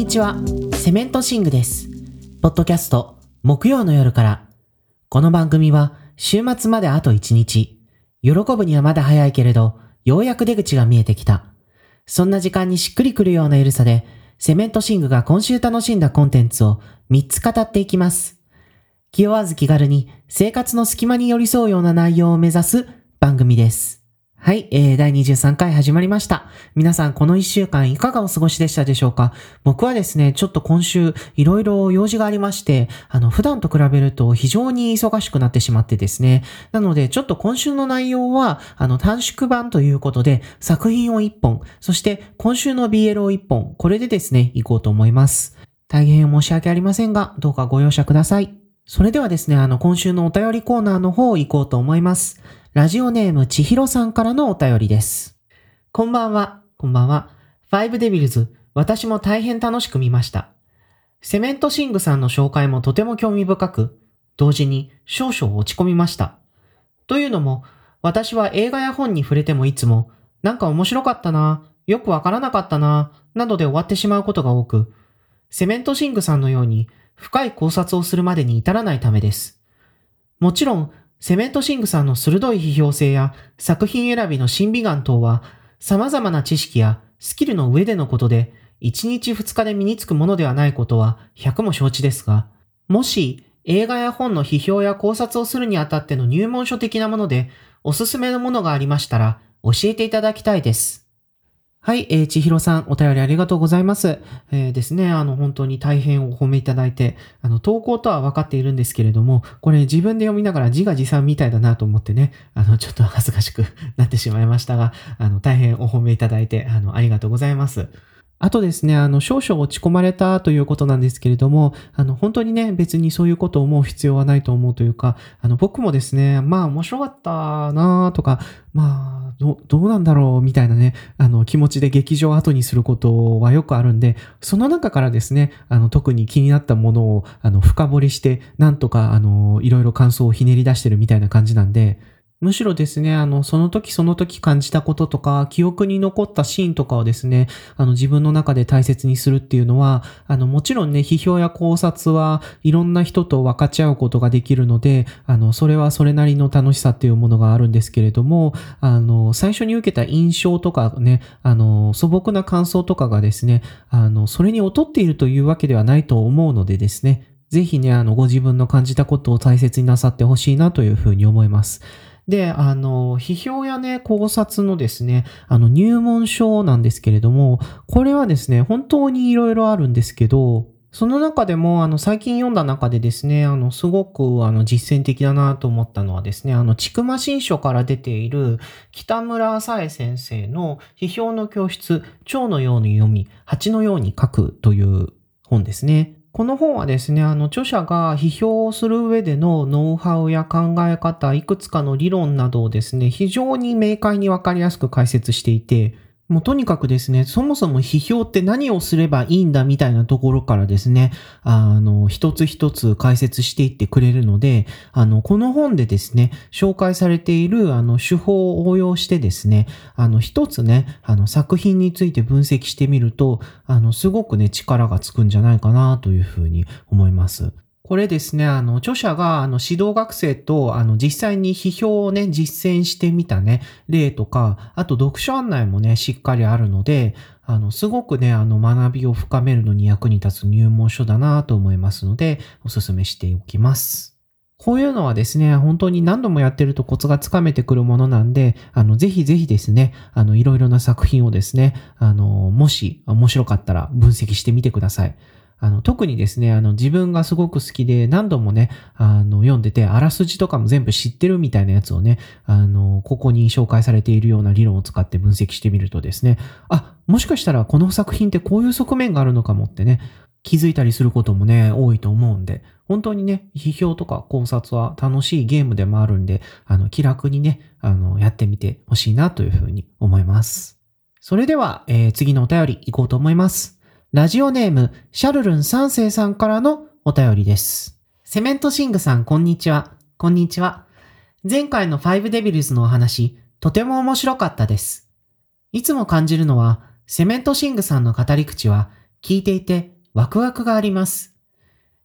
にちは。セメントシングです。ポッドキャスト、木曜の夜から。この番組は、週末まであと1日。喜ぶにはまだ早いけれど、ようやく出口が見えてきた。そんな時間にしっくりくるようなゆるさで、セメントシングが今週楽しんだコンテンツを3つ語っていきます。気負わず気軽に生活の隙間に寄り添うような内容を目指す番組です。はい、えー、第23回始まりました。皆さんこの1週間いかがお過ごしでしたでしょうか？僕はですね、ちょっと今週いろいろ用事がありまして、あの、普段と比べると非常に忙しくなってしまってですね。なので、ちょっと今週の内容は、あの、短縮版ということで、作品を1本、そして今週の BL を1本、これでですね、行こうと思います。大変申し訳ありませんが、どうかご容赦ください。それではですね、あの、今週のお便りコーナーの方行こうと思います。ラジオネームちひろさんからのお便りです。こんばんは、こんばんは。ファイブデビルズ、私も大変楽しく見ました。セメントシングさんの紹介もとても興味深く、同時に少々落ち込みました。というのも、私は映画や本に触れてもいつも、なんか面白かったな、よくわからなかったな、などで終わってしまうことが多く、セメントシングさんのように深い考察をするまでに至らないためです。もちろん、セメントシングさんの鋭い批評性や作品選びの審美眼等は様々な知識やスキルの上でのことで1日2日で身につくものではないことは100も承知ですが、もし映画や本の批評や考察をするにあたっての入門書的なものでおすすめのものがありましたら教えていただきたいです。はい、えー、ちひろさん、お便りありがとうございます。えー、ですね、あの、本当に大変お褒めいただいて、あの、投稿とは分かっているんですけれども、これ自分で読みながら自画自賛みたいだなと思ってね、あの、ちょっと恥ずかしく なってしまいましたが、あの、大変お褒めいただいて、あの、ありがとうございます。あとですね、あの、少々落ち込まれたということなんですけれども、あの、本当にね、別にそういうことを思う必要はないと思うというか、あの、僕もですね、まあ、面白かったなとか、まあ、ど、どうなんだろうみたいなね、あの、気持ちで劇場を後にすることはよくあるんで、その中からですね、あの、特に気になったものを、あの、深掘りして、なんとか、あの、いろいろ感想をひねり出してるみたいな感じなんで、むしろですね、あの、その時その時感じたこととか、記憶に残ったシーンとかをですね、あの、自分の中で大切にするっていうのは、あの、もちろんね、批評や考察はいろんな人と分かち合うことができるので、あの、それはそれなりの楽しさっていうものがあるんですけれども、あの、最初に受けた印象とかね、あの、素朴な感想とかがですね、あの、それに劣っているというわけではないと思うのでですね、ぜひね、あの、ご自分の感じたことを大切になさってほしいなというふうに思います。で、あの、批評やね、考察のですね、あの、入門書なんですけれども、これはですね、本当にいろいろあるんですけど、その中でも、あの、最近読んだ中でですね、あの、すごく、あの、実践的だなと思ったのはですね、あの、ちくま新書から出ている、北村さえ先生の批評の教室、蝶のように読み、蜂のように書くという本ですね。この本はですね、あの、著者が批評をする上でのノウハウや考え方、いくつかの理論などをですね、非常に明快にわかりやすく解説していて、もうとにかくですね、そもそも批評って何をすればいいんだみたいなところからですね、あの、一つ一つ解説していってくれるので、あの、この本でですね、紹介されている、あの、手法を応用してですね、あの、一つね、あの、作品について分析してみると、あの、すごくね、力がつくんじゃないかなというふうに思います。これですね、あの、著者が、あの、指導学生と、あの、実際に批評をね、実践してみたね、例とか、あと読書案内もね、しっかりあるので、あの、すごくね、あの、学びを深めるのに役に立つ入門書だなと思いますので、お勧めしておきます。こういうのはですね、本当に何度もやってるとコツがつかめてくるものなんで、あの、ぜひぜひですね、あの、いろいろな作品をですね、あの、もし面白かったら分析してみてください。あの、特にですね、あの、自分がすごく好きで何度もね、あの、読んでて、あらすじとかも全部知ってるみたいなやつをね、あの、ここに紹介されているような理論を使って分析してみるとですね、あ、もしかしたらこの作品ってこういう側面があるのかもってね、気づいたりすることもね、多いと思うんで、本当にね、批評とか考察は楽しいゲームでもあるんで、あの、気楽にね、あの、やってみてほしいなというふうに思います。それでは、えー次のお便り行こうと思います。ラジオネーム、シャルルン三世さんからのお便りです。セメントシングさん、こんにちは。こんにちは。前回のファイブデビルズのお話、とても面白かったです。いつも感じるのは、セメントシングさんの語り口は、聞いていてワクワクがあります。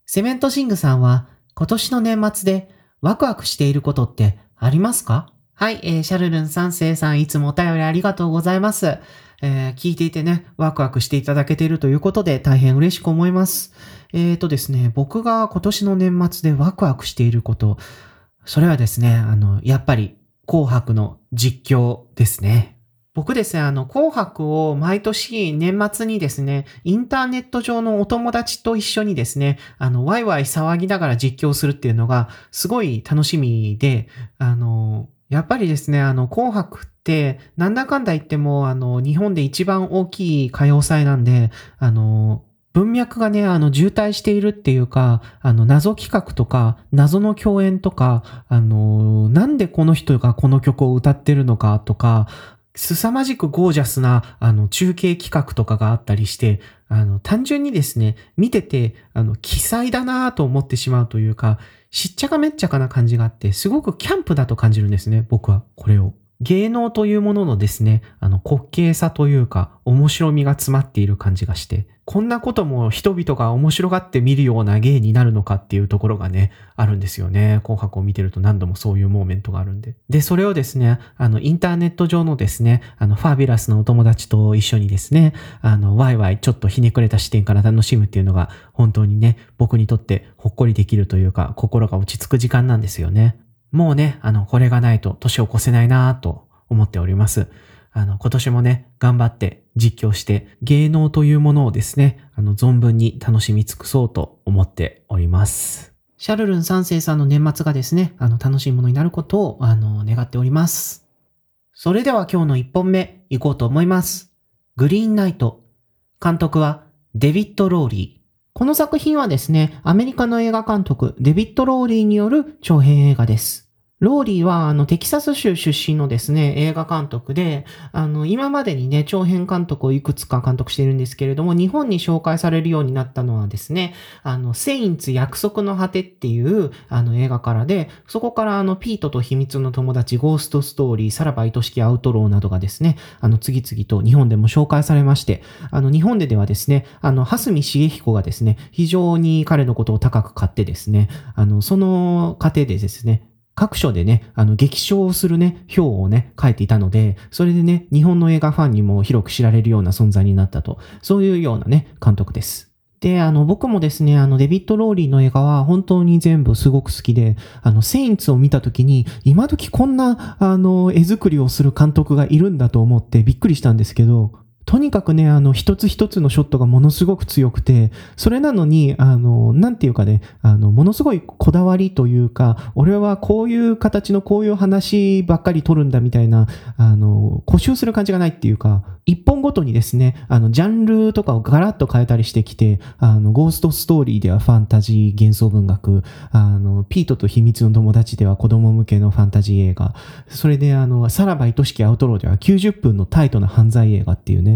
セメントシングさんは今年の年末でワクワクしていることってありますか？はい、えー、シャルルン三世さんいつもお便りありがとうございます。えー、聞いていてね、ワクワクしていただけているということで大変嬉しく思います。えーとですね、僕が今年の年末でワクワクしていること、それはですね、あの、やっぱり紅白の実況ですね。僕ですね、あの、紅白を毎年年末にですね、インターネット上のお友達と一緒にですね、あの、ワイワイ騒ぎながら実況するっていうのがすごい楽しみで、あの、やっぱりですね、あの、紅白って、なんだかんだ言っても、あの、日本で一番大きい歌謡祭なんで、あの、文脈がね、あの、渋滞しているっていうか、あの、謎企画とか、謎の共演とか、あの、なんでこの人がこの曲を歌ってるのかとか、凄まじくゴージャスな、あの、中継企画とかがあったりして、あの、単純にですね、見てて、あの、奇才だなぁと思ってしまうというか、しっちゃかめっちゃかな感じがあって、すごくキャンプだと感じるんですね、僕は、これを。芸能というもののですね、あの滑稽さというか面白みが詰まっている感じがして、こんなことも人々が面白がって見るような芸になるのかっていうところがね、あるんですよね。紅白を見てると何度もそういうモーメントがあるんで。で、それをですね、あの、インターネット上のですね、あの、ファービラスのお友達と一緒にですね、あの、ワイワイちょっとひねくれた視点から楽しむっていうのが、本当にね、僕にとってほっこりできるというか、心が落ち着く時間なんですよね。もうね、あの、これがないと年を越せないなぁと思っております。あの、今年もね、頑張って実況して芸能というものをですね、あの、存分に楽しみ尽くそうと思っております。シャルルン三世さんの年末がですね、あの、楽しいものになることを、あの、願っております。それでは今日の一本目、行こうと思います。グリーンナイト。監督は、デビッド・ローリー。この作品はですね、アメリカの映画監督、デビッド・ローリーによる長編映画です。ローリーは、あの、テキサス州出身のですね、映画監督で、あの、今までにね、長編監督をいくつか監督しているんですけれども、日本に紹介されるようになったのはですね、あの、セインツ約束の果てっていう、あの、映画からで、そこからあの、ピートと秘密の友達、ゴーストストーリー、さらば愛しきアウトローなどがですね、あの、次々と日本でも紹介されまして、あの、日本でではですね、あの、蓮實重彦がですね、非常に彼のことを高く買ってですね、あの、その過程でですね、各所でね、あの、激賞するね、評をね、書いていたので、それでね、日本の映画ファンにも広く知られるような存在になったと、そういうようなね、監督です。で、あの、僕もですね、あの、デビッド・ローリーの映画は本当に全部すごく好きで、あの、セインツを見たときに、今時こんな、あの、絵作りをする監督がいるんだと思ってびっくりしたんですけど、とにかくね、あの、一つ一つのショットがものすごく強くて、それなのに、あの、なんていうかね、あの、ものすごいこだわりというか、俺はこういう形のこういう話ばっかり撮るんだみたいな、あの、固執する感じがないっていうか、一本ごとにですね、あの、ジャンルとかをガラッと変えたりしてきて、あの、ゴーストストーリーではファンタジー幻想文学、あの、ピートと秘密の友達では子供向けのファンタジー映画、それであの、さらば愛しきアウトローでは90分のタイトな犯罪映画っていうね、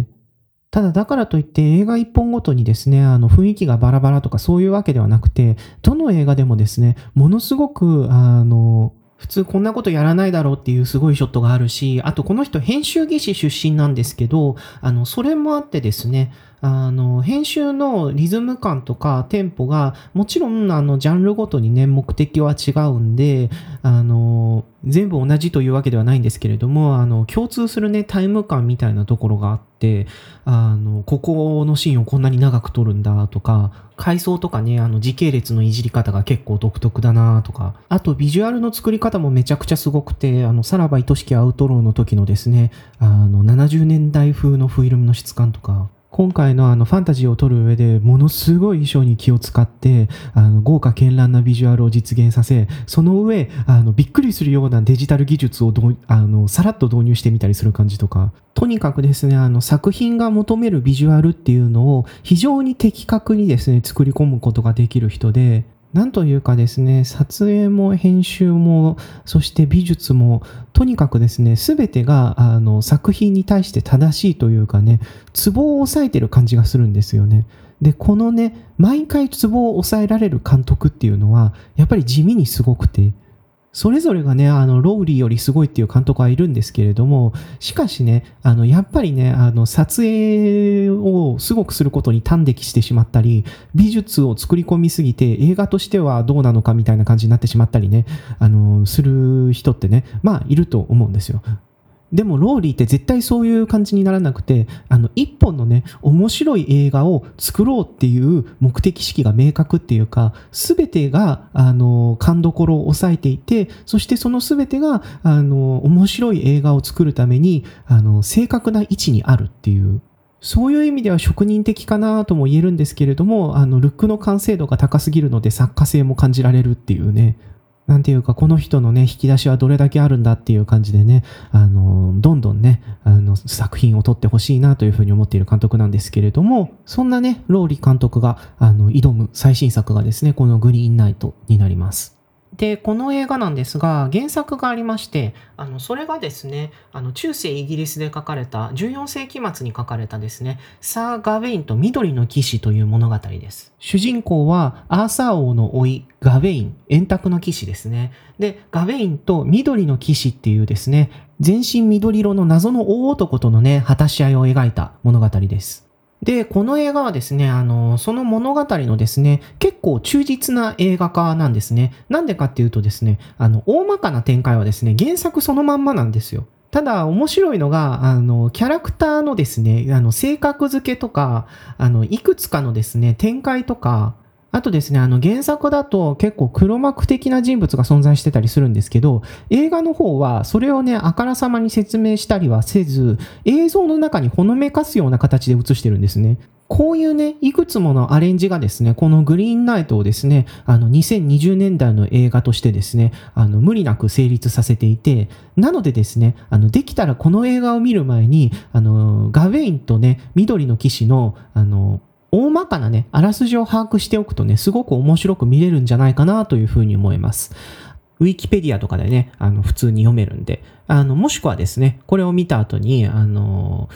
ただだからといって映画一本ごとにですね、あの雰囲気がバラバラとかそういうわけではなくて、どの映画でもですね、ものすごく、あの、普通こんなことやらないだろうっていうすごいショットがあるし、あとこの人編集技師出身なんですけど、あの、それもあってですね、あの、編集のリズム感とかテンポが、もちろん、あの、ジャンルごとにね、目的は違うんで、あの、全部同じというわけではないんですけれども、あの、共通するね、タイム感みたいなところがあって、あの、ここのシーンをこんなに長く撮るんだとか、階層とかね、あの、時系列のいじり方が結構独特だなとか、あと、ビジュアルの作り方もめちゃくちゃすごくて、あの、さらば愛しきアウトローの時のですね、あの、70年代風のフィルムの質感とか、今回のあのファンタジーを撮る上でものすごい衣装に気を使ってあの豪華絢爛なビジュアルを実現させその上あのびっくりするようなデジタル技術をどあのさらっと導入してみたりする感じとか。とにかくですねあの作品が求めるビジュアルっていうのを非常に的確にですね作り込むことができる人でなんというかですね、撮影も編集も、そして美術も、とにかくですね、すべてがあの作品に対して正しいというかね、ツボを押さえてる感じがするんですよね。で、このね、毎回ツボを抑えられる監督っていうのは、やっぱり地味にすごくて、それぞれがね、あの、ロウリーよりすごいっていう監督はいるんですけれども、しかしね、あの、やっぱりね、あの、撮影をすごくすることに端的してしまったり、美術を作り込みすぎて映画としてはどうなのかみたいな感じになってしまったりね、あの、する人ってね、まあ、いると思うんですよ。でもローリーって絶対そういう感じにならなくて、あの、一本のね、面白い映画を作ろうっていう目的意識が明確っていうか、すべてが、あの、勘どころを抑えていて、そしてそのすべてが、あの、面白い映画を作るために、あの、正確な位置にあるっていう。そういう意味では職人的かなとも言えるんですけれども、あの、ルックの完成度が高すぎるので作家性も感じられるっていうね、なんていうか、この人のね、引き出しはどれだけあるんだっていう感じでね、あの、どんどんね、あの、作品を撮ってほしいなというふうに思っている監督なんですけれども、そんなね、ローリー監督が、あの、挑む最新作がですね、このグリーンナイトになります。で、この映画なんですが、原作がありまして、あの、それがですね、あの、中世イギリスで書かれた、14世紀末に書かれたですね、サー・ガウェインと緑の騎士という物語です。主人公は、アーサー王の甥、ガウェイン、円卓の騎士ですね。で、ガウェインと緑の騎士っていうですね、全身緑色の謎の大男とのね、果たし合いを描いた物語です。で、この映画はですね、あの、その物語のですね、結構忠実な映画化なんですね。なんでかっていうとですね、あの、大まかな展開はですね、原作そのまんまなんですよ。ただ面白いのが、あの、キャラクターのですね、あの、性格付けとか、あの、いくつかのですね、展開とか、あとですね、あの原作だと結構黒幕的な人物が存在してたりするんですけど、映画の方はそれをね、あからさまに説明したりはせず、映像の中にほのめかすような形で映してるんですね。こういうね、いくつものアレンジがですね、このグリーンナイトをですね、あの2020年代の映画としてですね、あの無理なく成立させていて、なのでですね、あのできたらこの映画を見る前に、あのガウェインとね、緑の騎士の、あの大まかなね、あらすじを把握しておくとね、すごく面白く見れるんじゃないかなというふうに思います。ウィキペディアとかでね、あの、普通に読めるんで、あの、もしくはですね、これを見た後に、あの、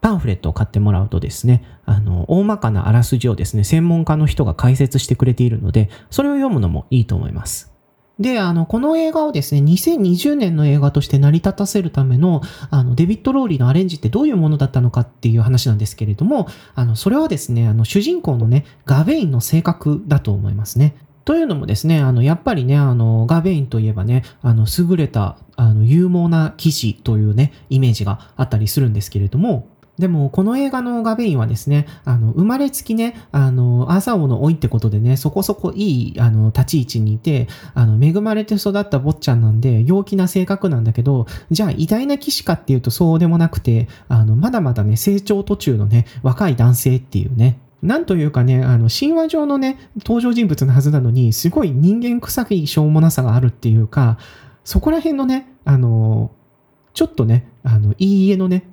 パンフレットを買ってもらうとですね、あの、大まかなあらすじをですね、専門家の人が解説してくれているので、それを読むのもいいと思います。で、あの、この映画をですね、2020年の映画として成り立たせるための、あの、デビッド・ローリーのアレンジってどういうものだったのかっていう話なんですけれども、あの、それはですね、あの、主人公のね、ガベインの性格だと思いますね。というのもですね、あの、やっぱりね、あの、ガベインといえばね、あの、優れた、あの、勇猛な騎士というね、イメージがあったりするんですけれども、でも、この映画のガベインはですね、あの、生まれつきね、あの、アーサー王の老いってことでね、そこそこいい、あの、立ち位置にいて、あの、恵まれて育った坊ちゃんなんで、陽気な性格なんだけど、じゃあ、偉大な騎士かっていうとそうでもなくて、あの、まだまだね、成長途中のね、若い男性っていうね、なんというかね、あの、神話上のね、登場人物のはずなのに、すごい人間臭いしょうもなさがあるっていうか、そこら辺のね、あの、ちょっとね、あの、いい家のね、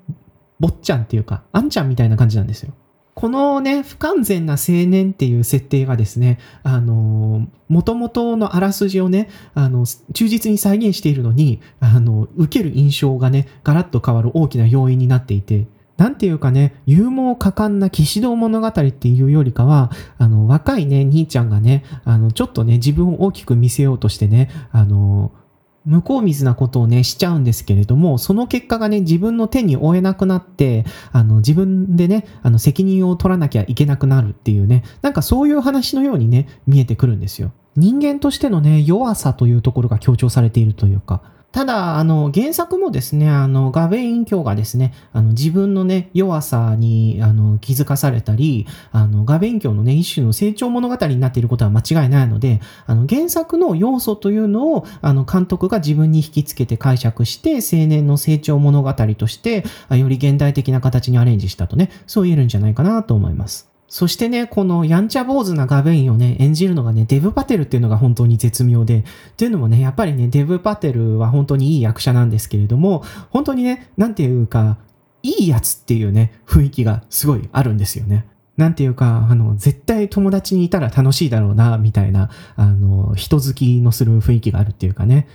坊ちゃんっていうか、あんちゃんみたいな感じなんですよ。このね、不完全な青年っていう設定がですね、あの、元々のあらすじをね、あの、忠実に再現しているのに、あの、受ける印象がね、ガラッと変わる大きな要因になっていて、なんていうかね、勇猛果敢な騎士道物語っていうよりかは、あの、若いね、兄ちゃんがね、あの、ちょっとね、自分を大きく見せようとしてね、あの、向こう水なことをね、しちゃうんですけれども、その結果がね、自分の手に負えなくなって、あの、自分でね、あの、責任を取らなきゃいけなくなるっていうね、なんかそういう話のようにね、見えてくるんですよ。人間としてのね、弱さというところが強調されているというか、ただ、あの、原作もですね、あの、ガベイン教がですね、あの、自分のね、弱さに、あの、気づかされたり、あの、ガベイン教のね、一種の成長物語になっていることは間違いないので、あの、原作の要素というのを、あの、監督が自分に引きつけて解釈して、青年の成長物語として、より現代的な形にアレンジしたとね、そう言えるんじゃないかなと思います。そしてね、このやんちゃ坊主なガベインをね、演じるのがね、デブ・パテルっていうのが本当に絶妙で、っていうのもね、やっぱりね、デブ・パテルは本当にいい役者なんですけれども、本当にね、なんていうか、いいやつっていうね、雰囲気がすごいあるんですよね。なんていうか、あの、絶対友達にいたら楽しいだろうな、みたいな、あの、人好きのする雰囲気があるっていうかね、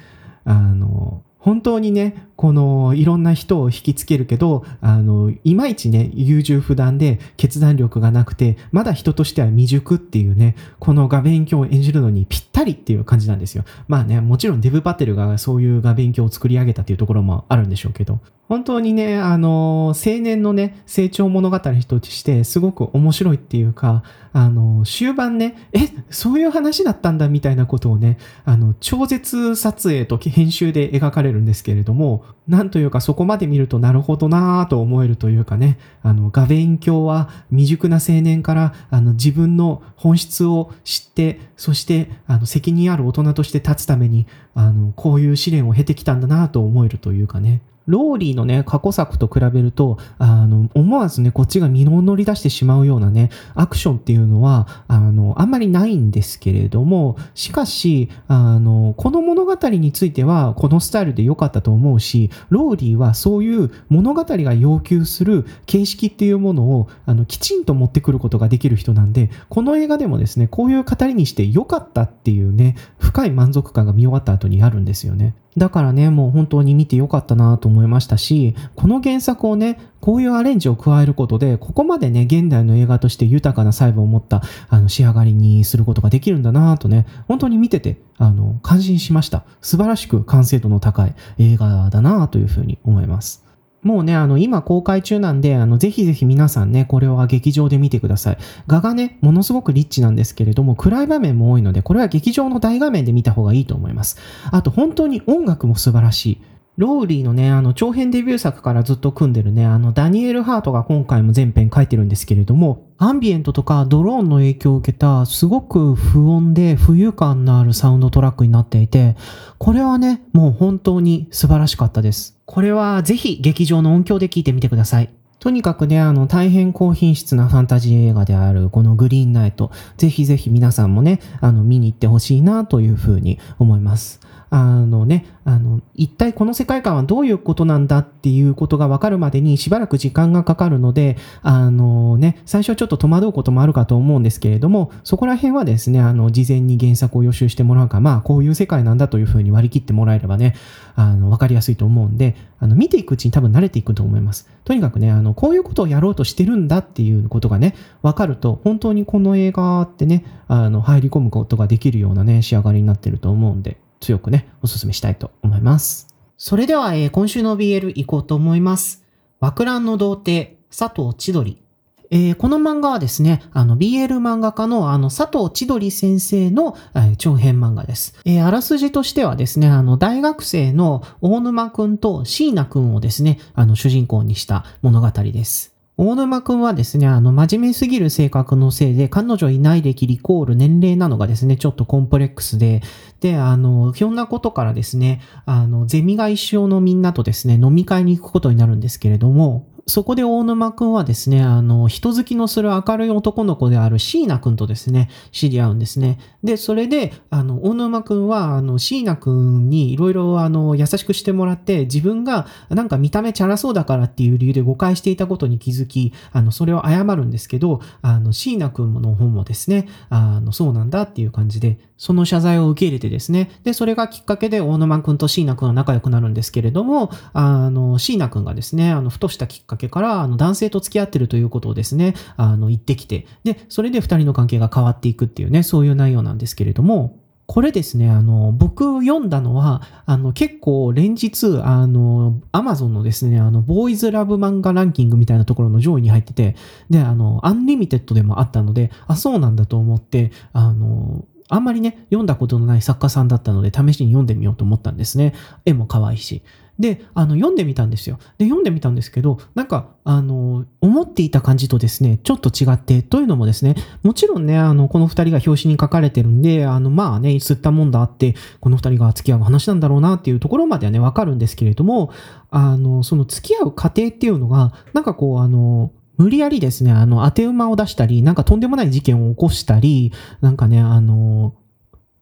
あの、本当にね、このいろんな人を引きつけるけど、あの、いまいちね、優柔不断で決断力がなくて、まだ人としては未熟っていうね、この画勉強を演じるのにぴったりっていう感じなんですよ。まあね、もちろんデブ・パテルがそういう画勉強を作り上げたっていうところもあるんでしょうけど、本当にね、あの、青年のね、成長物語としてすごく面白いっていうか、あの、終盤ね、え、そういう話だったんだみたいなことをね、あの、超絶撮影と編集で描かれるんですけれども、なんというかそこまで見るとなるほどなぁと思えるというかね、あの、画勉強は未熟な青年から、あの、自分の本質を知って、そして、あの、責任ある大人として立つために、あの、こういう試練を経てきたんだなぁと思えるというかね、ローリーのね、過去作と比べると、あの、思わずね、こっちが身を乗り出してしまうようなね、アクションっていうのは、あの、あんまりないんですけれども、しかし、あの、この物語については、このスタイルで良かったと思うし、ローリーはそういう物語が要求する形式っていうものを、あの、きちんと持ってくることができる人なんで、この映画でもですね、こういう語りにして良かったっていうね、深い満足感が見終わった後にあるんですよね。だからね、もう本当に見てよかったなと思いましたし、この原作をね、こういうアレンジを加えることで、ここまでね、現代の映画として豊かな細胞を持ったあの仕上がりにすることができるんだなとね、本当に見てて、あの、感心しました。素晴らしく完成度の高い映画だなというふうに思います。もうね、あの、今公開中なんで、あの、ぜひぜひ皆さんね、これは劇場で見てください。画がね、ものすごくリッチなんですけれども、暗い場面も多いので、これは劇場の大画面で見た方がいいと思います。あと、本当に音楽も素晴らしい。ローリーのね、あの、長編デビュー作からずっと組んでるね、あの、ダニエル・ハートが今回も全編書いてるんですけれども、アンビエントとかドローンの影響を受けた、すごく不穏で浮遊感のあるサウンドトラックになっていて、これはね、もう本当に素晴らしかったです。これはぜひ劇場の音響で聞いてみてください。とにかくね、あの、大変高品質なファンタジー映画である、このグリーンナイト、ぜひぜひ皆さんもね、あの、見に行ってほしいなというふうに思います。あのね、あの、一体この世界観はどういうことなんだっていうことがわかるまでにしばらく時間がかかるので、あのね、最初はちょっと戸惑うこともあるかと思うんですけれども、そこら辺はですね、あの、事前に原作を予習してもらうか、まあ、こういう世界なんだというふうに割り切ってもらえればね、あの、わかりやすいと思うんで、あの、見ていくうちに多分慣れていくと思います。とにかくね、あの、こういうことをやろうとしてるんだっていうことがね、わかると、本当にこの映画ってね、あの、入り込むことができるようなね、仕上がりになってると思うんで、強くね、お勧めしたいと思います。それでは、えー、今週の BL 行こうと思います。枠乱の童貞、佐藤千鳥。えー、この漫画はですね、あの、BL 漫画家のあの、佐藤千鳥先生の、えー、長編漫画です。えー、あらすじとしてはですね、あの、大学生の大沼くんと椎名くんをですね、あの、主人公にした物語です。大沼くんはですね、あの、真面目すぎる性格のせいで、彼女いない歴リコール年齢なのがですね、ちょっとコンプレックスで、で、あの、ひょんなことからですね、あの、ゼミが一生のみんなとですね、飲み会に行くことになるんですけれども、そこで大沼くんはですね、あの、人好きのする明るい男の子である椎名くんとですね、知り合うんですね。で、それで、あの、大沼くんは、あの、椎名くんにいろいろ、あの、優しくしてもらって、自分がなんか見た目チャラそうだからっていう理由で誤解していたことに気づき、あの、それを謝るんですけど、あの、椎名くんの方もですね、あの、そうなんだっていう感じで、その謝罪を受け入れてですね、で、それがきっかけで大沼くんと椎名くんは仲良くなるんですけれども、あの、椎名くんがですね、あの、ふとしたきっかけから、あの、男性と付き合ってるということをですね、あの、言ってきて、で、それで二人の関係が変わっていくっていうね、そういう内容なんですけれども、これですね、あの、僕読んだのは、あの、結構連日、あの、アマゾンのですね、あの、ボーイズラブ漫画ランキングみたいなところの上位に入ってて、で、あの、アンリミテッドでもあったので、あ、そうなんだと思って、あの、あんまりね、読んだことのない作家さんだったので、試しに読んでみようと思ったんですね。絵も可愛いし。で、あの、読んでみたんですよ。で、読んでみたんですけど、なんか、あの、思っていた感じとですね、ちょっと違って、というのもですね、もちろんね、あの、この二人が表紙に書かれてるんで、あの、まあね、吸ったもんだって、この二人が付き合う話なんだろうなっていうところまではね、わかるんですけれども、あの、その付き合う過程っていうのが、なんかこう、あの、無理やりですね、あの、当て馬を出したり、なんかとんでもない事件を起こしたり、なんかね、あの、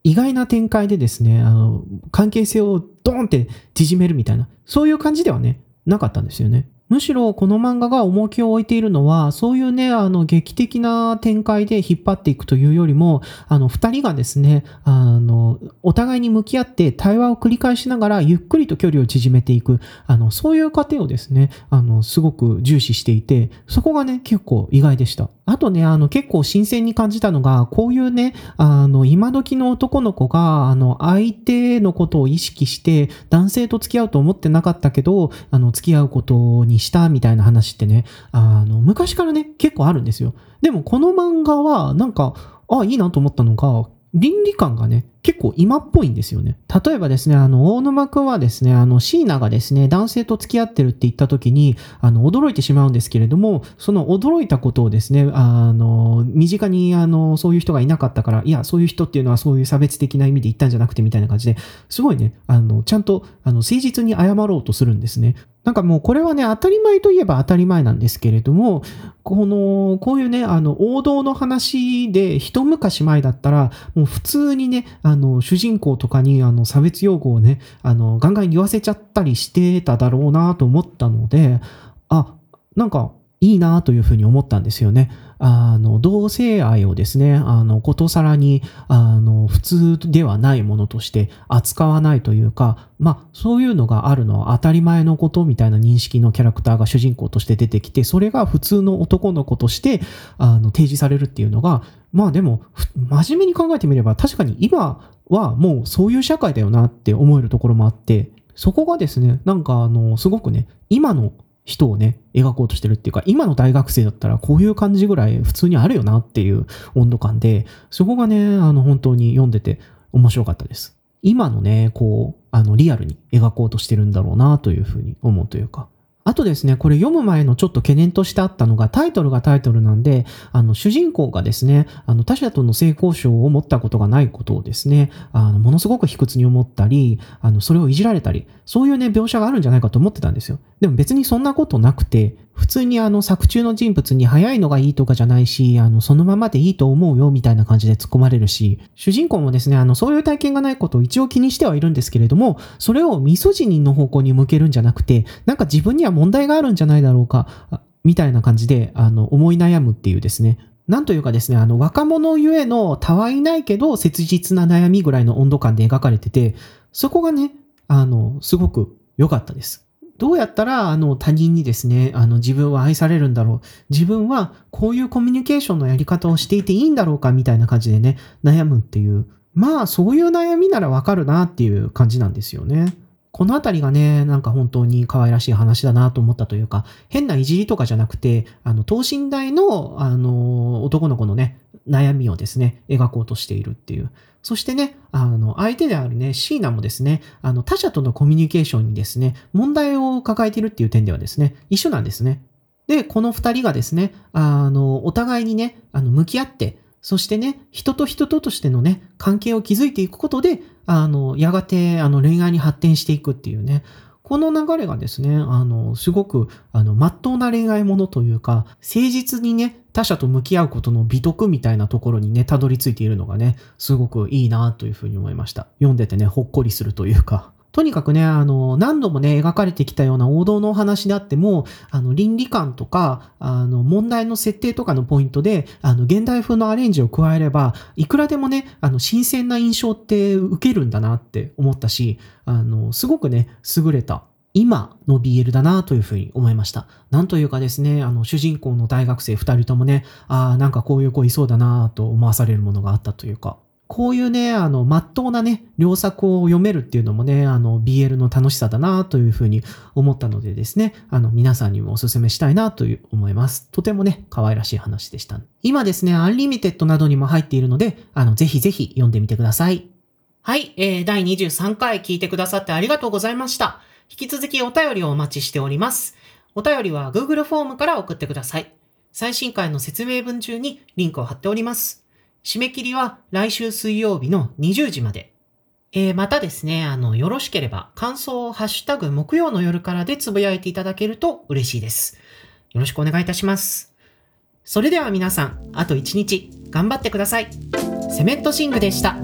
意外な展開でですね、あの、関係性をドーンって縮めるみたいな、そういう感じではね、なかったんですよね。むしろこの漫画が重きを置いているのは、そういうね、あの、劇的な展開で引っ張っていくというよりも、あの、二人がですね、あの、お互いに向き合って対話を繰り返しながら、ゆっくりと距離を縮めていく、あの、そういう過程をですね、あの、すごく重視していて、そこがね、結構意外でした。あとね、あの、結構新鮮に感じたのが、こういうね、あの、今時の男の子が、あの、相手のことを意識して、男性と付き合うと思ってなかったけど、あの、付き合うことにしたみたいな話ってね、あの、昔からね、結構あるんですよ。でもこの漫画は、なんか、あ、いいなと思ったのが、倫理観がね、結構今っぽいんですよね。例えばですね、あの、大沼くんはですね、あの、椎名がですね、男性と付き合ってるって言った時に、あの、驚いてしまうんですけれども、その驚いたことをですね、あの、身近に、あの、そういう人がいなかったから、いや、そういう人っていうのはそういう差別的な意味で言ったんじゃなくてみたいな感じで、すごいね、あの、ちゃんと、あの、誠実に謝ろうとするんですね。なんかもうこれはね、当たり前といえば当たり前なんですけれども、この、こういうね、あの、王道の話で一昔前だったら、もう普通にね、あの、主人公とかに、あの、差別用語をね、あの、ガンガン言わせちゃったりしてただろうなと思ったので、あ、なんか、いいなというふうに思ったんですよね。あの、同性愛をですね、あの、ことさらに、あの、普通ではないものとして扱わないというか、まあ、そういうのがあるのは当たり前のことみたいな認識のキャラクターが主人公として出てきて、それが普通の男の子として、あの、提示されるっていうのが、まあでも、真面目に考えてみれば、確かに今はもうそういう社会だよなって思えるところもあって、そこがですね、なんかあの、すごくね、今の人をね、描こうとしてるっていうか、今の大学生だったらこういう感じぐらい普通にあるよなっていう温度感で、そこがね、あの、本当に読んでて面白かったです。今のね、こう、あの、リアルに描こうとしてるんだろうなというふうに思うというか、あとですね、これ読む前のちょっと懸念としてあったのが、タイトルがタイトルなんで、あの、主人公がですね、あの、他者との性交渉を持ったことがないことをですね、あの、ものすごく卑屈に思ったり、あの、それをいじられたり、そういうね、描写があるんじゃないかと思ってたんですよ。でも別にそんなことなくて、普通にあの作中の人物に早いのがいいとかじゃないし、あの、そのままでいいと思うよみたいな感じで突っ込まれるし、主人公もですね、あの、そういう体験がないことを一応気にしてはいるんですけれども、それをミソジニの方向に向けるんじゃなくて、なんか自分には問題があるんじゃないだろうか、みたいな感じで、あの、思い悩むっていうですね、なんというかですね、あの、若者ゆえのたわいないけど切実な悩みぐらいの温度感で描かれてて、そこがね、あの、すごく良かったです。どうやったら、あの、他人にですね、あの、自分は愛されるんだろう。自分はこういうコミュニケーションのやり方をしていていいんだろうかみたいな感じでね、悩むっていう。まあ、そういう悩みならわかるなっていう感じなんですよね。このあたりがね、なんか本当に可愛らしい話だなと思ったというか、変ないじりとかじゃなくて、あの、等身大の、あの、男の子のね、悩みをですね、描こうとしているっていう。そしてね、あの、相手であるね、シーナもですね、あの、他者とのコミュニケーションにですね、問題を抱えているっていう点ではですね、一緒なんですね。で、この二人がですね、あの、お互いにね、あの、向き合って、そしてね、人と人ととしてのね、関係を築いていくことで、あの、やがて、あの、恋愛に発展していくっていうね、この流れがですね、あの、すごく、あの、まっとうな恋愛ものというか、誠実にね、他者と向き合うことの美徳みたいなところにね、たどり着いているのがね、すごくいいなというふうに思いました。読んでてね、ほっこりするというか。とにかくね、あの、何度もね、描かれてきたような王道のお話であっても、あの、倫理観とか、あの、問題の設定とかのポイントで、あの、現代風のアレンジを加えれば、いくらでもね、あの、新鮮な印象って受けるんだなって思ったし、あの、すごくね、優れた今の BL だなというふうに思いました。なんというかですね、あの、主人公の大学生二人ともね、ああ、なんかこういう子いそうだなと思わされるものがあったというか、こういうね、あの、まっとうなね、良作を読めるっていうのもね、あの、BL の楽しさだなというふうに思ったのでですね、あの、皆さんにもお勧めしたいなという思います。とてもね、可愛らしい話でした。今ですね、アンリミテッドなどにも入っているので、あの、ぜひぜひ読んでみてください。はい、えー、第23回聞いてくださってありがとうございました。引き続きお便りをお待ちしております。お便りは Google フォームから送ってください。最新回の説明文中にリンクを貼っております。締め切りは来週水曜日の20時まで。えー、またですね、あの、よろしければ感想をハッシュタグ木曜の夜からでつぶやいていただけると嬉しいです。よろしくお願いいたします。それでは皆さん、あと1日頑張ってください。セメントシングでした。